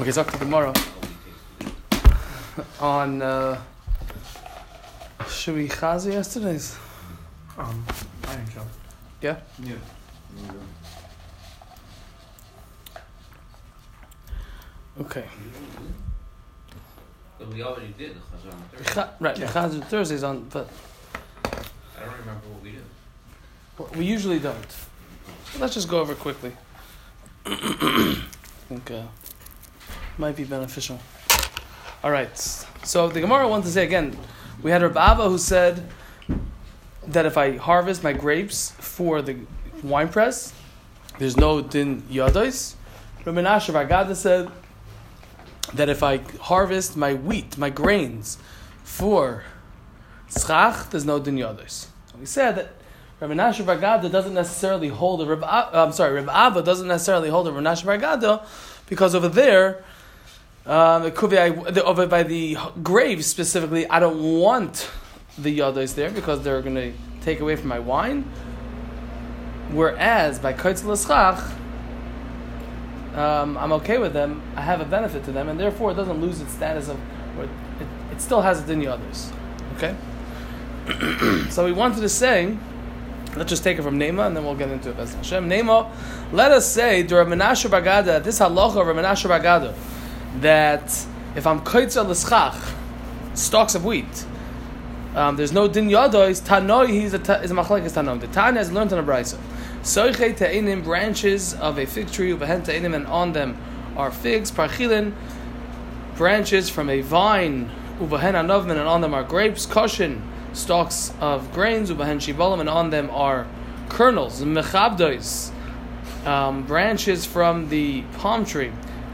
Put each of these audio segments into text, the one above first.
Okay, talk to tomorrow on uh, should we chazi yesterday's? Um, I think so. Yeah. Yeah. Okay. But we already did the Chazar on Thursday. Right, Yeah. chazi Thursdays on, but I don't remember what we did. well, we usually don't. Let's just go over quickly. I think uh, might be beneficial. All right. So the Gemara wants to say again. We had Rabbi Abba who said that if I harvest my grapes for the wine press, there's no din yadois. Rabbi Menashe Bar said that if I harvest my wheat, my grains, for tzchach, there's no din yadois. We said that Rabbi Menashe Bar doesn't necessarily hold a Rabbi, I'm sorry, Rabbi Abba doesn't necessarily hold a Rabbi Menashe Bar because over there, um, it could be I, the, over by the graves specifically. I don't want the yados there because they're going to take away from my wine. Whereas by l'schach, um, I'm okay with them. I have a benefit to them, and therefore it doesn't lose its status of. It, it still has it in the others. Okay. so we wanted to say. Let's just take it from Nema and then we'll get into it. Hashem. Nema, let us say, Menashe Bagada, this halacha of Menashe Bagada, that if I'm koitza l'schach, stalks of wheat, um, there's no din yadois, tanoi, he's a, is a machlekes tanom. The Tanya has learned on a brisa. Soiche te'inim, branches of a fig tree, ubehen te'inim, and on them are figs, parchilin, branches from a vine, ubehen anovmen, and on them are grapes, koshin, stalks of grains, ubehen shibalim, and on them are kernels, mechabdois, um, branches from the palm tree.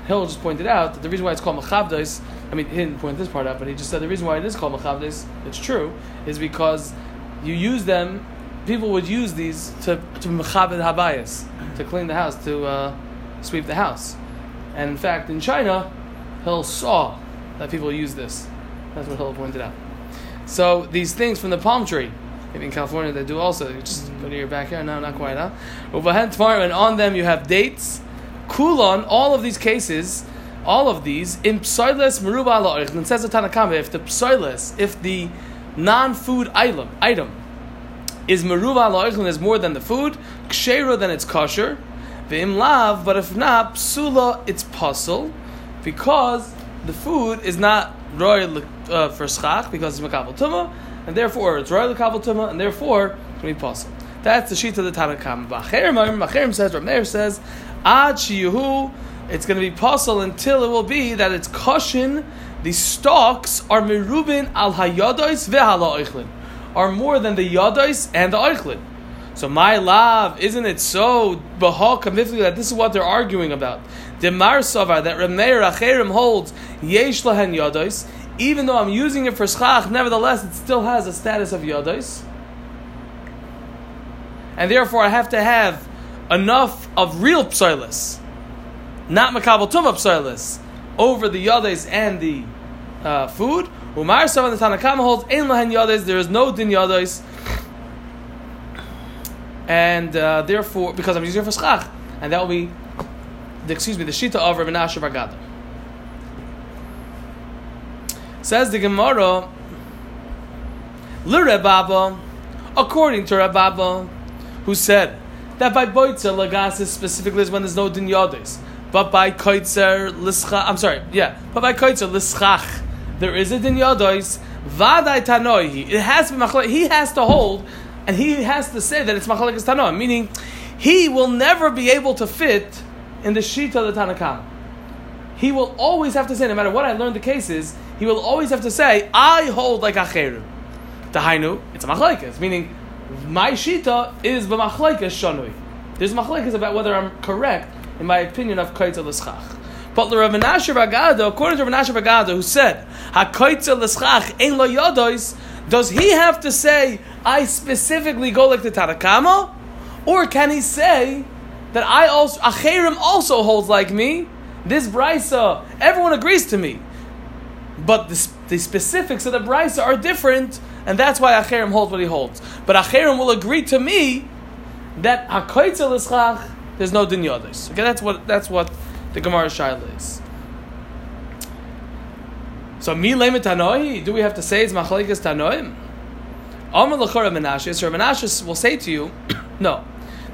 Hill just pointed out that the reason why it's called mechabdois, I mean, he didn't point this part out, but he just said the reason why it is called mechabdois, it's true, is because you use them, people would use these to, to habayas, to clean the house, to uh, sweep the house. And in fact, in China, Hill saw that people use this. That's what Hill pointed out. So these things from the palm tree, maybe in California they do also. You just go to your backyard. No, not quite, huh? And on them you have dates. Kulon, all of these cases, all of these, in psoiles meruba la'orich, and says the Tanakama, if the psoiles, if the non-food item, item is meruba la'orich, and is more than the food, kshera, then it's kosher, v'im lav, but if not, psula, it's puzzle, because the food is not royal uh, for schach, because it's makabel tumah, and therefore it's royal tumah, and therefore it's going to be puzzle. That's the sheet of the Tanakam. B'acherim, B'acherim says, Rav Meir says, Ad shiyuhu, it's going to be possible until it will be that it's koshin, the stalks are merubin al hayadois ve'hala oichlin, are more than the yadois and the oichlin. So my love, isn't it so bahal that this is what they're arguing about? The Mar Savar that Rameir Acherim holds yesh lahen yadois, even though I'm using it for schach, nevertheless it still has a status of yadois, and therefore I have to have enough of real psilis, not makabel tumah psilis, over the yadois and the uh, food. Umar Savar the Tanakama holds ein lahen yadois. There is no din yadois and uh, therefore, because I'm using it for schach, and that will be, the, excuse me, the shita of Rabbi Nasher Bagada. Says the Gemara, L'Rebaba, according to Rababa, who said that by boitzer lagas specifically is when there's no din yodis, but by koitzer lischach, I'm sorry, yeah, but by koitzer lischach, there is a din yodis. Vaday tanoihi, it has to be machlek. He has to hold and he has to say that it's machalekes tanoa, meaning he will never be able to fit in the shita of the Tanakam. He will always have to say, no matter what I learned the cases, he will always have to say, I hold like acheru. The hainu, it's a machalekes, meaning my shita is b'machalekes shanui. There's machalekes about whether I'm correct in my opinion of kaitza l'schach. But the Rav Menashe Bagada, according to Rav Menashe Bagada, who said, "Hakaitza l'schach ein lo yodois," does he have to say, "I specifically go like the Tanakama," or can he say that I also Acherim also holds like me? This brisa, everyone agrees to me, but the, the specifics of the brisa are different, and that's why Acherim holds what he holds. But Acherim will agree to me that Hakaitza l'schach, there's no din yodos. Okay, that's what that's what the Gemara Shaila is. So mi leme tanoi, do we have to say it's machlekes tanoim? Amar lechora Menashe, so Menashe will say to you, no,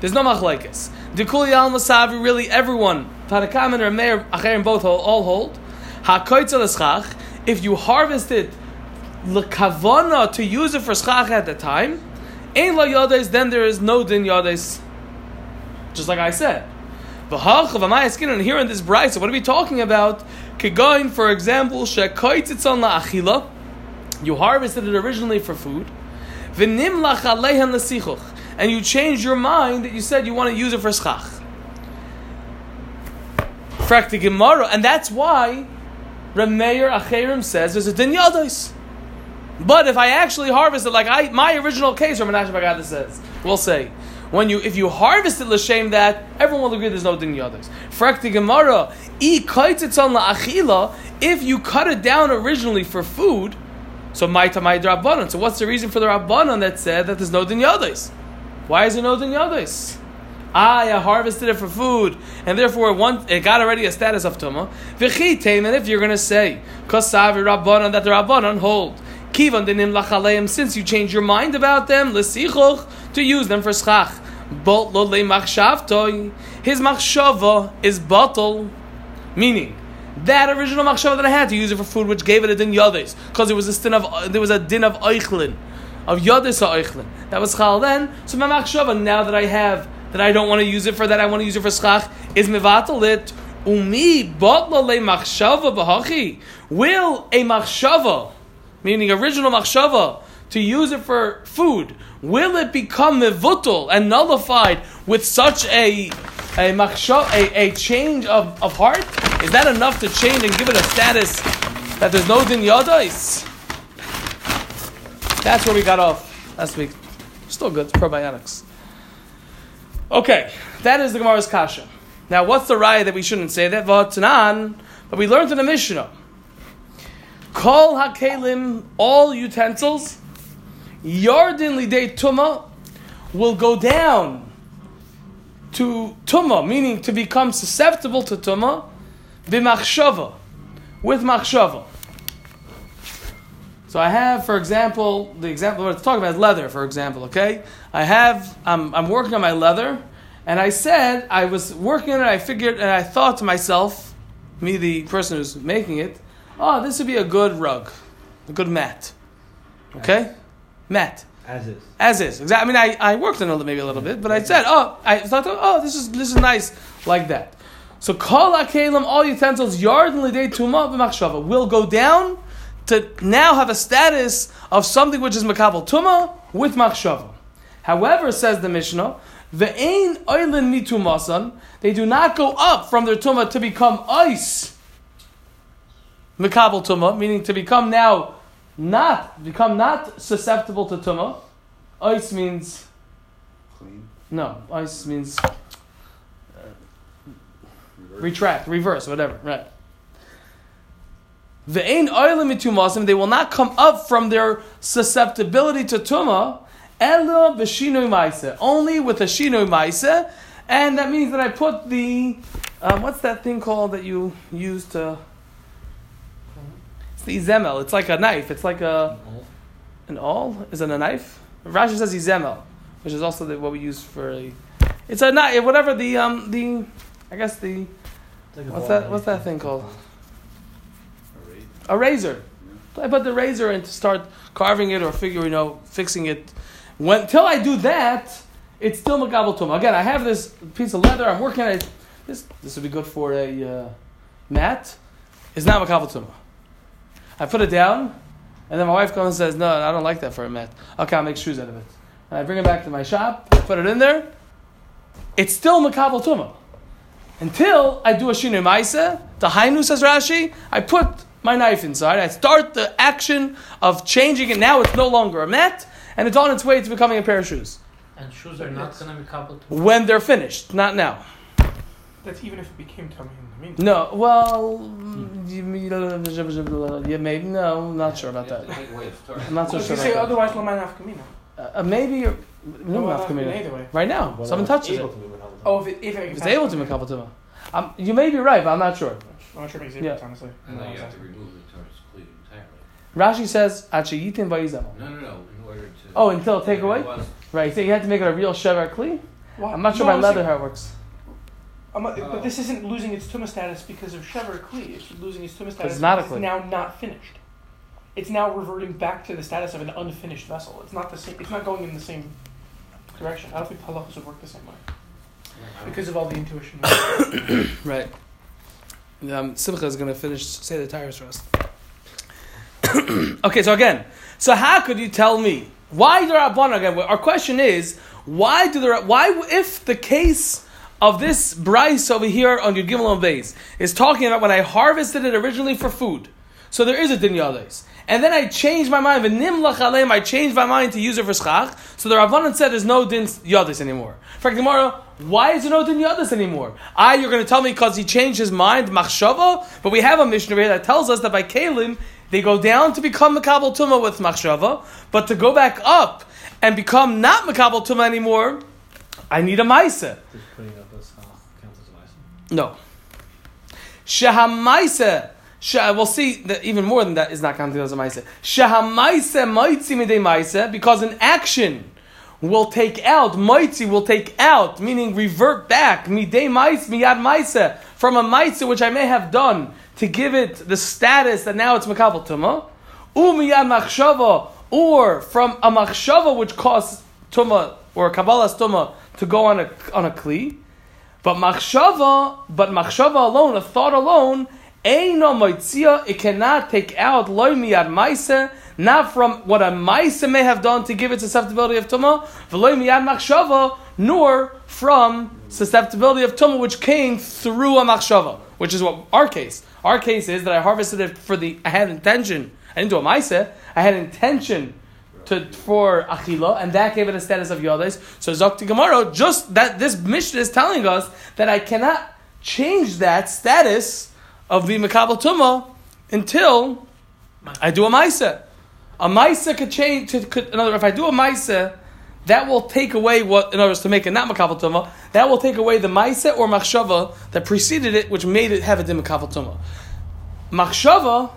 there's no machlekes. Dekuli al masavi, really everyone, Tanakam and Rameir, Acherim both all hold. Hakoitza l'schach, if you harvest it lekavana to use it for schach at the time, ein lo yades, then there is no din yades. Just like I said. And here in this brisa, what are we talking about? Kegoin, for example, shekoitzitzon la'achila, you harvested it originally for food, v'nimlach aleihan l'sichuch, and you changed your mind that you said you want to use it for schach. Frakti Gemara, and that's why Rameir Acherim says there's a din yadais. But if I actually harvest it, like I, my original case, Ramanashim Bagada says, we'll say, when you if you harvest it l'shem that everyone will agree there's no din yadais. Frakti Gemara, i kaititzon la'achila. If you cut it down originally for food, so my tamay rabbanon. So what's the reason for the rabbanon that said that there's no din yadais? Why is there no din yadais? I harvested it for food, and therefore it, it got already a status of tuma. V'chitem, and if you're going to say kasavi rabbanon that the rabbanon hold kivan lachaleim, since you changed your mind about them, l'sichuch to use them for schach. But lo machshavtoi, his machshava is bottle, meaning that original machshava that I had to use it for food, which gave it a din yadis, because there was a din of there was a din of eichlin, of yadis eichlin. That was chal then. So my machshava now that I have that I don't want to use it for that, I want to use it for schach, is mevatel it. Umi botla le machshava b'hachi. Will a machshava, meaning original machshava, to use it for food, will it become mevutal and nullified with such a a, machshav, a, a change of, of heart? Is that enough to change and give it a status that there's no din yadais? That's where we got off last week. Still good, it's probiotics. Okay, that is the Gemara's kasha. Now, what's the raya that we shouldn't say that? V'atanan, but we learned in the Mishnah. Kol hakelim, all utensils, yardin lidei tuma, will go down to tuma, meaning to become susceptible to tuma, b'machshava, with machshava. So I have, for example, the example we're talking about is leather, for example, okay? I have, I'm, I'm working on my leather, and I said, I was working on it, I figured, and I thought to myself, me, the person who's making it, oh, this would be a good rug, a good mat. Okay? Mat. As is. As is. Exactly. I mean, I, I worked on it maybe a little bit, but I said, oh, I thought, oh, this is this is nice, like that. So, kol akelim, all utensils, yard and lidei tuma b'machshava, will go down to now have a status of something which is makabel tuma with machshava. However, says the Mishnah, ve'ein oilin mitumasan, they do not go up from their tuma to become ice. Makabel tuma, meaning to become now not become not susceptible to tuma. Ice means Clean. no. Ice means uh, retract, reverse, whatever. Right. The ain oilim mitumasim, they will not come up from their susceptibility to tuma. Ella b'shinoi ma'ase, only with a shinoi ma'ase, and that means that I put the um, what's that thing called that you use to? It's the zemel. It's like a knife. It's like a an awl. Is it a knife? Rashi says zemel, which is also the, what we use for a. It's a knife. Whatever the um the, I guess the what's that what's that thing called? A razor. I put the razor in to start carving it or figure, you know, fixing it. When till I do that, it's still magabel tum. Again, I have this piece of leather. I'm working on it. This this would be good for a uh, mat. It's not magabel tum. I put it down, and then my wife comes and says, "No, I don't like that for a mat. Okay, I'll make shoes out of it." And I bring it back to my shop. Put it in there. It's still makabel tuma. Until I do a shinu maisa, the hainu says Rashi, I put my knife inside. I start the action of changing it. Now it's no longer a mat, and it's on its way to becoming a pair of shoes. And shoes are not going to be coupled to When they're finished, not now. That's even if it became tummy in the meantime. No, well, you, you maybe no, I'm not sure about that. to take away the start. I'm not so Well, if sure you say otherwise, Laman Afkamina. Uh, maybe you're, no, No, not Afkamina either way. right now. Someone touches it. Oh, if it, if it, If it's able to make a couple Um, you may be right, but I'm not sure. I'm not sure it makes a Yeah. difference, honestly. And No, then you have to exactly. remove the Torah's cleat entirely. Rashi says, "Achayitin vayizam." No, no, no. In order to. Oh, until take away? Right, so you had to make it a real shever kli. Why- I'm not sure no, by leather saying- how it works. I'm not- Oh. But this isn't losing its tumah status because of Shever Kli. It's losing its tumah status it's not a because kli. it's now not finished. It's now reverting back to the status of an unfinished vessel. It's not the same. It's not going in the same direction. I don't think halachas would work the same way because of all the intuition. Right. Um, Simcha is going to finish say the tires for us. okay, so again, so how could you tell me why the Rabban again? Our question is why do the why if the case of this bryce over here on your Gimel Beis is talking about when I harvested it originally for food, so there is a din yades. And then I changed my mind. V'nimlach aleim, I changed my mind to use it for schach. So the Rabbanan said there's no din yadis anymore. For Gemara, why is there no din yadis anymore? Ah, you're going to tell me because he changed his mind, machshava. But we have a mission over here that tells us that by kalim they go down to become makabel tuma with machshava, but to go back up and become not makabel tuma anymore, I need a ma'isa. Just putting up a schach counts as a license. No. Shehamaisa. Sheh, we'll see that even more than that is not counted as a maisa. Shehamaisa moitzi midei maisa because an action will take out moitzi will take out meaning revert back midei mais miyad maisa from a maisa which I may have done to give it the status that now it's makabel tuma u miyad machshava or from a machshava which costs tuma or kabbalas tuma to go on a on a kli. But machshava, but machshava alone, a thought alone, eino moitzia, it cannot take out loy miyad maise, not from what a maise may have done to give it susceptibility of tumah, v'loy miyad machshava, nor from susceptibility of tumah which came through a machshava, which is what our case. Our case is that I harvested it for the, I had intention, I didn't do a maise, I had intention to for achila, and that gave it a status of yodes. So Zokti Gemara, just that this mission is telling us that I cannot change that status of the Makabal Tuma until I do a Maisa. A Maisa could change. To, could, in other, words, if I do a Maisa, that will take away what, in other words, to make it not Makabal Tuma, that will take away the Maisa or Machshava that preceded it, which made it have a Dim Makabal Tuma. Machshava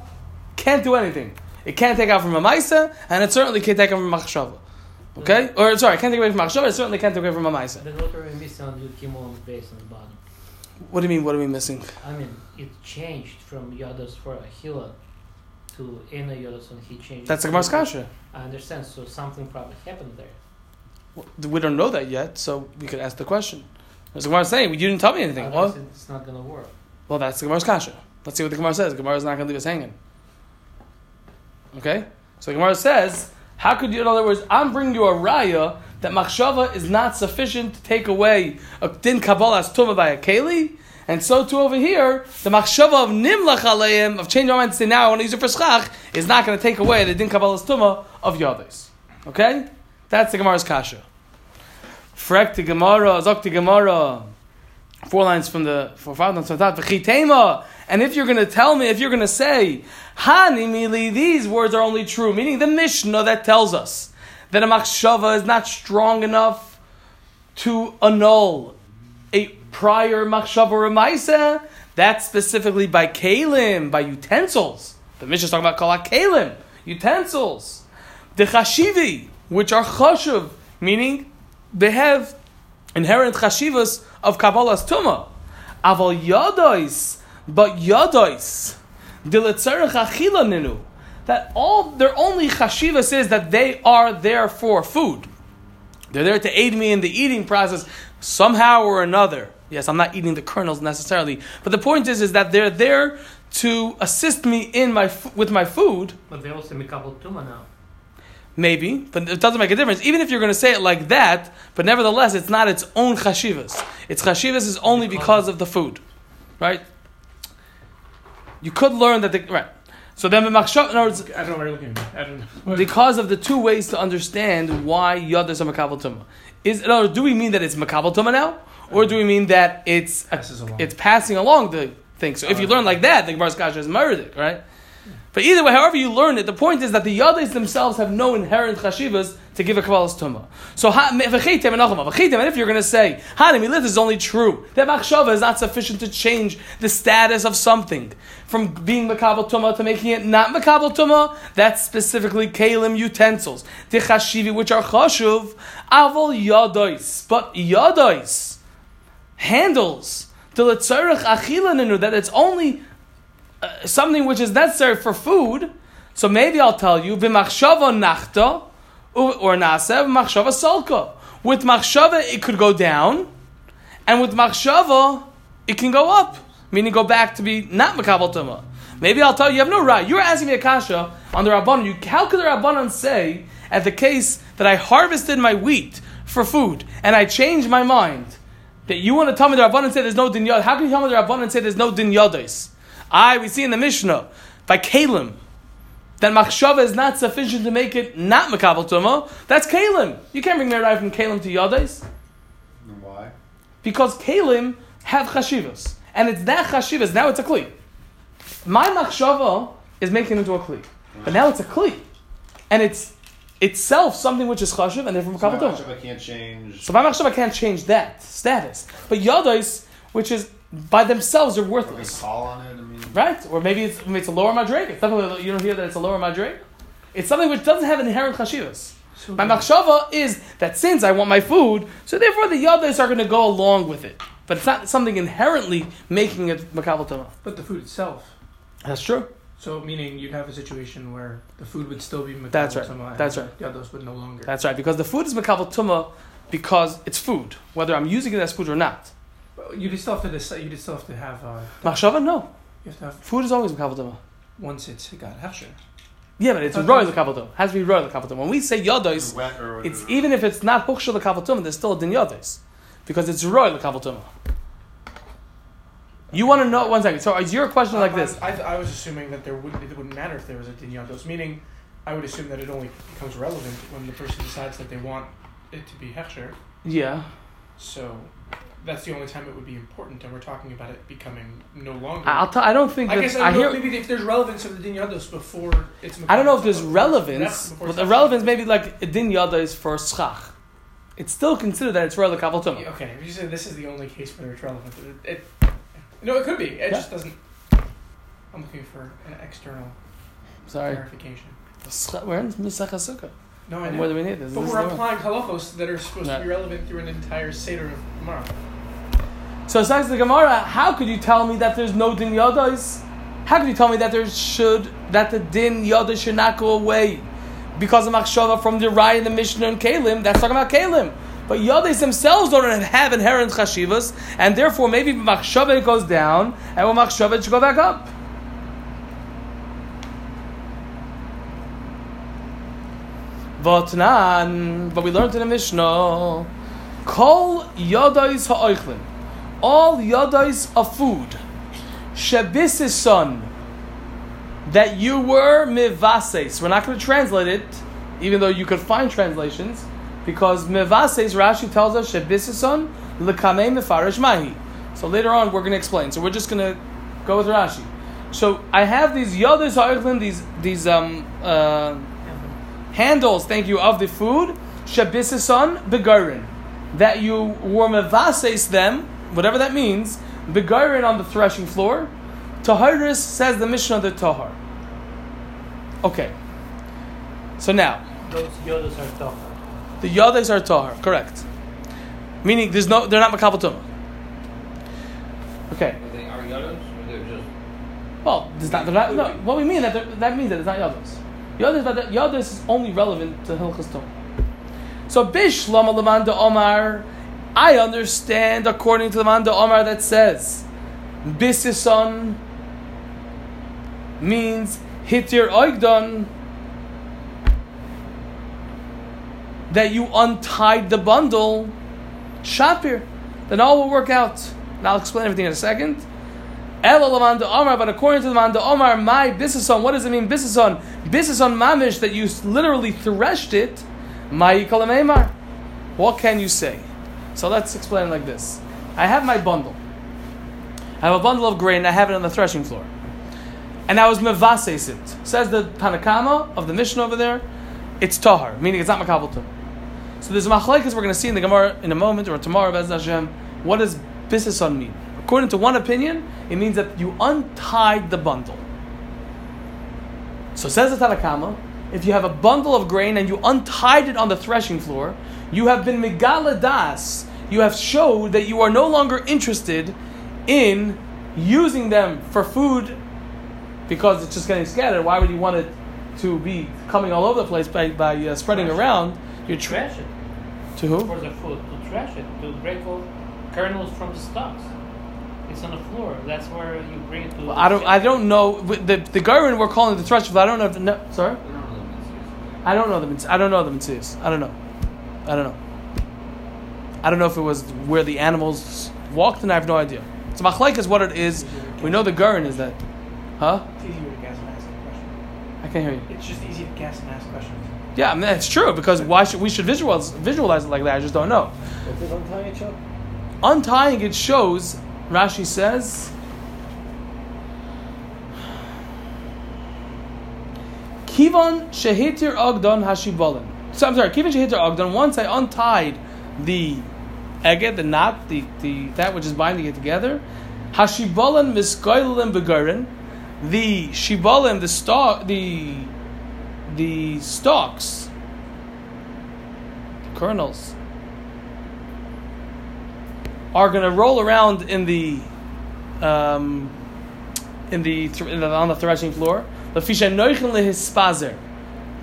can't do anything. It can't take out from a Maisa, and it certainly can't take out from a Machshava. Okay? Mm-hmm. Or, sorry, it can't take away from Machshava, it certainly can't take away from a Maisa. Then what are we missing on Yud Gimel on base on the bottom? What do you mean, what are we missing? I mean, it changed from Yodas for Achila to Ena Yodas and he changed. That's the it Gemara's Kasha. I understand, so something probably happened there. We don't know that yet, so we could ask the question. As the Gemara is saying, you didn't tell me anything. Well, Otherwise it's not gonna work. well, that's the Gemara's Kasha. Let's see what the Gemara says. The Gemara is not going to leave us hanging. Okay? So Gemara says, how could you, in other words, I'm bringing you a raya that machshava is not sufficient to take away a din kabbalah as by a keli, and so too over here, the machshava of nimlach aleim, of changing my mind to say now I want to use it for schach, is not going to take away the din kabbalah as of yades. Okay? That's the Gemara's kasha. Frek the Gemara, zok the Gemara. Four lines from the four five lines from the top. V'chitema. And if you're going to tell me, if you're going to say, Hani mili, these words are only true, meaning the Mishnah that tells us that a machshava is not strong enough to annul a prior machshava or a that's specifically by kalim, by utensils. The Mishnah is talking about kalak kalim, utensils. The chashivi, which are chashuv, meaning they have inherent chashivas of Kabbalah's Tumah. Aval yadois, but yadois, diletzerech achila ninu. That all their only chashivas is that they are there for food. They're there to aid me in the eating process somehow or another. Yes, I'm not eating the kernels necessarily, but the point is, is that they're there to assist me in my with my food. But they also make couple tuma now. Maybe, but it doesn't make a difference. Even if you're going to say it like that, but nevertheless, it's not its own chashivas. Its chashivas is only because of the food, right? You could learn that the right. So then, the machshav, in words, I don't know what you're looking at. I don't know. because of the two ways to understand why yadas are makabel tumah. Is in words, do we mean that it's makabel tumah now, or do we mean that it's along. it's passing along the thing? So if you oh, learn like that, the Gemara's kasha is murdered, right? But either way, however you learn it, the point is that the yadis themselves have no inherent chashivas to give a kavalas tuma. So and if you're going to say hanimilith is only true, that machshava is not sufficient to change the status of something from being makabel tuma to making it not makabel tuma. That's specifically kalim utensils, the chashivi which are chashuv, avol yadis, but yadis handles that it's only something which is necessary for food, so maybe I'll tell you, b'machshava nachta, or nasa, b'machshava solka. With machshava, it could go down, and with machshava, it can go up, meaning go back to be not makabal tuma. Maybe I'll tell you, you have no right. You're asking me a kasha on the Rabbanon. You, how could the Rabbanon say, at the case that I harvested my wheat for food, and I changed my mind, that you want to tell me the Rabbanon say there's no din yod. How can you tell me the Rabbanon say there's no din I, we see in the Mishnah, by Kalim, that machshava is not sufficient to make it not makabel tuma. That's kalim. You can't bring right from kalim to yadais. Why? Because kalim have chashivas, and it's that chashivas. Now it's a kli. My machshava is making it into a kli, but now it's a kli, and it's itself something which is chashiv, and therefore makabel tuma. So my can't change. So my machshava can't change that status, but yadais, which is by themselves are worthless. Or call on it. Right? Or maybe it's, maybe it's a lower madrig. It's definitely you don't hear that it's a lower madrig. It's something which doesn't have inherent chashivas. So my machshava is that since I want my food, so therefore the yadas are going to go along with it. But it's not something inherently making it makabal But the food itself. That's true. So meaning you'd have a situation where the food would still be makabal That's right. That's right. The Yados would no longer. That's right because the food is makabal because it's food, whether I'm using it as food or not. You still have to decide. You still have to have. Uh, Machshava, no. You have to have. Food is always mekabel Once it's got hechsher. Yeah, but it's royal the Has to be royal the When we say yodos, it's even if it's not hukshel the there's still a din yodos, because it's royal the You want to know one second. So is your question like this? I, I, was assuming that there wouldn't it wouldn't matter if there was a din yodos, meaning I would assume that it only becomes relevant when the person decides that they want it to be hechsher. Yeah. So that's the only time it would be important, and we're talking about it becoming no longer. I'll t- I don't think. I guess I, I hear maybe if there's relevance of the din yados before it's. I don't know if there's relevance, but the relevance maybe like a din yada is for schach. It's still considered that it's relevant kaval Okay, if you say this is the only case where it's relevant, it, it no, it could be. It yeah. just doesn't. I'm looking for an external Sorry. clarification. We're in Misach. No, I know. What do we need? This, but this we're applying halachos that are supposed no. to be relevant through an entire seder of Gemara. So says the Gemara, how could you tell me that there's no din yadais? How could you tell me that there should that the din yadais should not go away because of machshava from the Rai and the Mishnah and Kalim? That's talking about Kalim. But yadais themselves don't have inherent chashivas, and therefore maybe machshava goes down, and when machshava should go back up. But we learned in the Mishnah, Kol yadais ha'oichlin all yadais of food, shebisison, that you were mivases. We're not going to translate it, even though you could find translations, because mivases, Rashi tells us, shebisison, lekame mefarish mahi. So later on, we're going to explain. So we're just going to go with Rashi. So I have these yadais ha'ichlin, these, these um, uh, handles, thank you, of the food, shebisison begarin, that you were mivases them, whatever that means, begarin on the threshing floor. Taharis says the Mishnah the Tahar. Okay. So now. Those yodas are Tahar. The yodas are Tahar, correct. Meaning there's no, they're not Makabal Okay. Are they are yodas or they're just. Well, there's not, not, no, what we mean that that means that it's not yodas. Yodas, but yodas is only relevant to Hilchas Tumah. So Bishlam Lamanda Omar I understand according to the man Manda Omar that says Bisison means hitir oigdon that you untied the bundle. Shapir. Then all will work out. And I'll explain everything in a second. Ela Lamanda Omar, but according to the Manda Omar, my bisison, what does it mean bisison? Bisison mamish that you literally threshed it. My What can you say? So let's explain like this. I have my bundle. I have a bundle of grain, I have it on the threshing floor. and I was mevases it. Says the Tanakama of the Mishnah over there, it's tahar, meaning it's not makabel So there's a machlekes we're going to see in the Gemara in a moment or tomorrow, Bez Hashem. What does bisason mean? According to one opinion, it means that you untied the bundle. So says the Tanakama, if you have a bundle of grain and you untied it on the threshing floor, you have been megala das. You have showed that you are no longer interested in using them for food because it's just getting scattered. Why would you want it to be coming all over the place by, by uh, spreading Trash around? You're tra- trash it to who? for the food, to trash it, to break all kernels from the stalks. It's on the floor. That's where you bring it to. I don't. I don't know. The the garden we're calling the thresh, but I don't know. If no, sorry. We don't know the. I don't know the I don't know the mitzvahs. I don't know. I don't know. I don't know if it was where the animals walked, and I have no idea. So machlaik is what it is. We know the garden is that. Huh? It's easier to guess and ask a. I can't hear you. It's just easy to guess and ask questions. Yeah, I mean that's true because why should we should visualize visualize it like that? I just don't know. What's it untying it, Chuck? Untying it shows. Rashi says. Kivan shehitir agdon hashibolin. So I'm sorry, kivan shehitir agdon. Once I untied the eged, the knot, the, the that which is binding it together, hashibolin miskoilim begarin. The shibolim, the stalk, the the stalks, the kernels, are going to roll around in the um, in the, the on the threshing floor. Lefisha noichen lehispazer,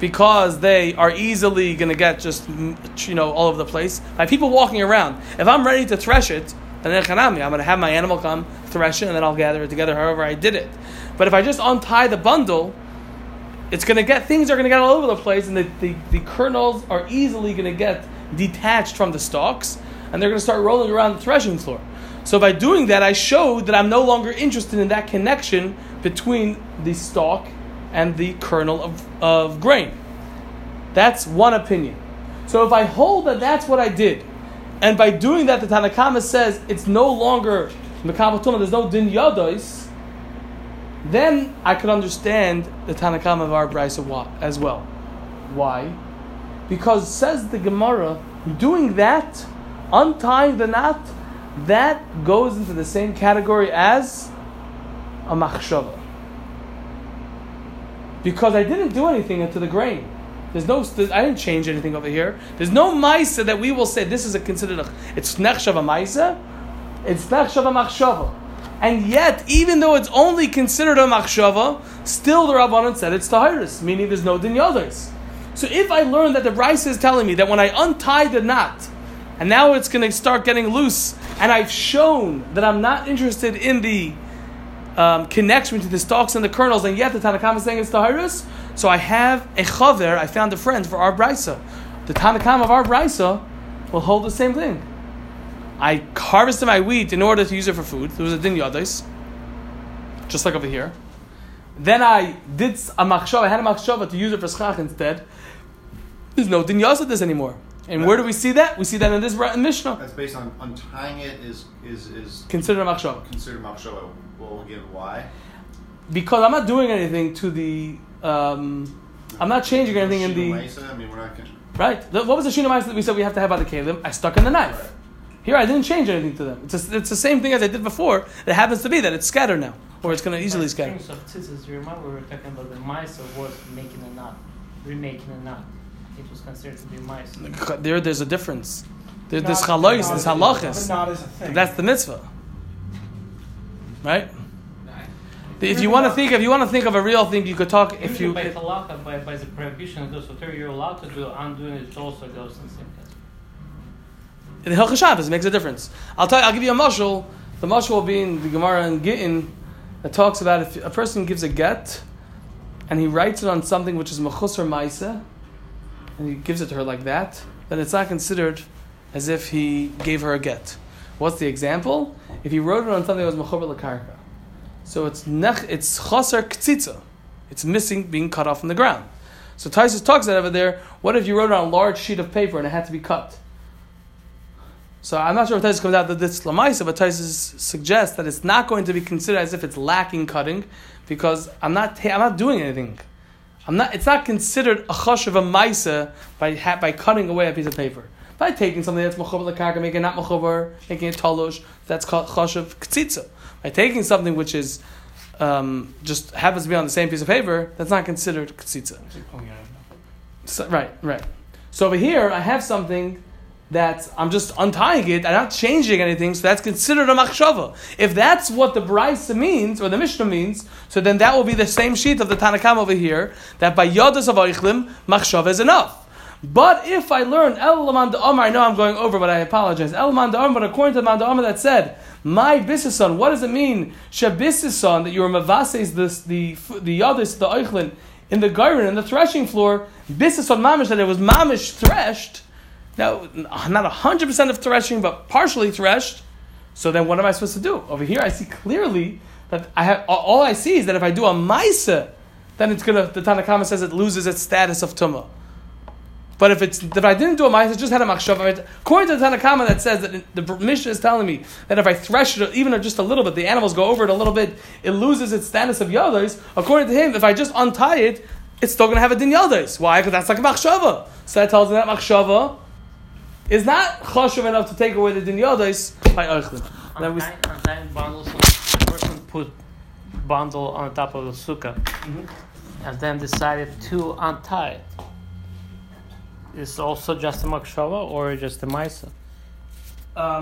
because they are easily going to get just you know all over the place by people walking around. If I'm ready to thresh it, then I'm going to have my animal come thresh it, and then I'll gather it together. However, I did it. But if I just untie the bundle, it's going to get things are going to get all over the place, and the, the, the kernels are easily going to get detached from the stalks, and they're going to start rolling around the threshing floor. So by doing that, I showed that I'm no longer interested in that connection between the stalk and the kernel of, of grain. That's one opinion. So if I hold that that's what I did, and by doing that, the Tanakhama says it's no longer Mekabel Tumah, there's no Din Yadois, then I could understand the Tanakhama of our Brisa as well. Why? Because says the Gemara, doing that, untying the knot, that goes into the same category as a machshava. Because I didn't do anything to the grain. There's no, there's, I didn't change anything over here. There's no maisa that we will say this is a considered a, it's nechshav a maisa, it's nechshav a machshava. And yet, even though it's only considered a machshava, still the Rabbanan said it's tahiris, meaning there's no dinyadas. So if I learn that the Rice is telling me that when I untie the knot, and now it's going to start getting loose, and I've shown that I'm not interested in the um, connection between the stalks and the kernels, and yet the Tanakama is saying it's tahiris, so I have a chaver, I found a friend for our Brisa. The Tanakama of our Brisa will hold the same thing. I harvested my wheat in order to use it for food. There was a din yadais, just like over here. Then I did a machshava. I had a machshava to use it for schach instead. There's no din this anymore. And where do we see that? We see that in this Ra- Mishnah. That's based on untying it is is is Considered a machshava. considered machshava. Well, again, why? Because I'm not doing anything to the. Um, I'm not changing anything in the. I mean, we're not. Con- Right. The- What was the Shina Ma'aseh that we said we have to have by the Kalim? I stuck in the knife. Here I didn't change anything to them. It's, a, it's the same thing as I did before. It happens to be that it's scattered now. Or it's going to easily In scatter. terms of tzitzis, you remember we were talking about the mice of what making a knot, remaking a knot. It was considered to be mice. There, there's a difference. There, there's Not- there's The halachas. is a thing. That's the mitzvah, right? If you want to think, if you want to think of a real thing, you could talk. If you, by halakha, by, by the prohibition those whatever you're allowed to do, undoing it also goes in the same category. in Hilchah Shabbos, it makes a difference. I'll tell you. I'll give you a mashal. The mashal will be in the Gemara in Gittin that talks about if a person gives a get and he writes it on something which is mechus or maisa, and he gives it to her like that, then it's not considered as if he gave her a get. What's the example? If he wrote it on something that was mechober lekarka, so it's nech, it's chaser ktzitza, it's missing, being cut off from the ground. So Tysus talks about over there. What if you wrote it on a large sheet of paper and it had to be cut? So I'm not sure if Taisus comes out that this is Lamaisa, but Taisus suggests that it's not going to be considered as if it's lacking cutting, because I'm not I'm not doing anything. I'm not. It's not considered a chosh of a maisa by by cutting away a piece of paper. By taking something that's mechubar lekaka, making it not mechubar, making it talosh, that's called chosh of. By taking something which is um, just happens to be on the same piece of paper, that's not considered nothing. So, right, right. So over here, I have something that I'm just untying it. I'm not changing anything, so that's considered a machshava. If that's what the Brisa means or the Mishnah means, so then that will be the same sheet of the Tanakam over here. That by yodas of oichlim, machshava is enough. But if I learn El Laman Omar, I know I'm going over, but I apologize. El Laman Omar, but according to the Man Omar that said, my bisison, what does it mean? Shabisison, that you were mavases this the the yodis, the oichlin, in the garden, in the threshing floor, bisison mamish, that it was mamish threshed. Now, not hundred percent of threshing, but partially threshed. So then, what am I supposed to do? Over here, I see clearly that I have all I see is that if I do a maisa, then it's gonna. The Tanakhama says it loses its status of tumah. But if it's if I didn't do a ma'aser, just had a machshava. According to the Tanakhama that says that the Mishnah is telling me that if I thresh it even just a little bit, the animals go over it a little bit, it loses its status of yodos. According to him, if I just untie it, it's still going to have a din yodos. Why? Because that's like a machshava. So that tells me that machshava is not choshev enough to take away the din yodos by oichlin. That was Untying, untying a person put bundle on top of the sukkah mm-hmm. and then decided to untie it. Is also just a makshava or just a maisa? Um,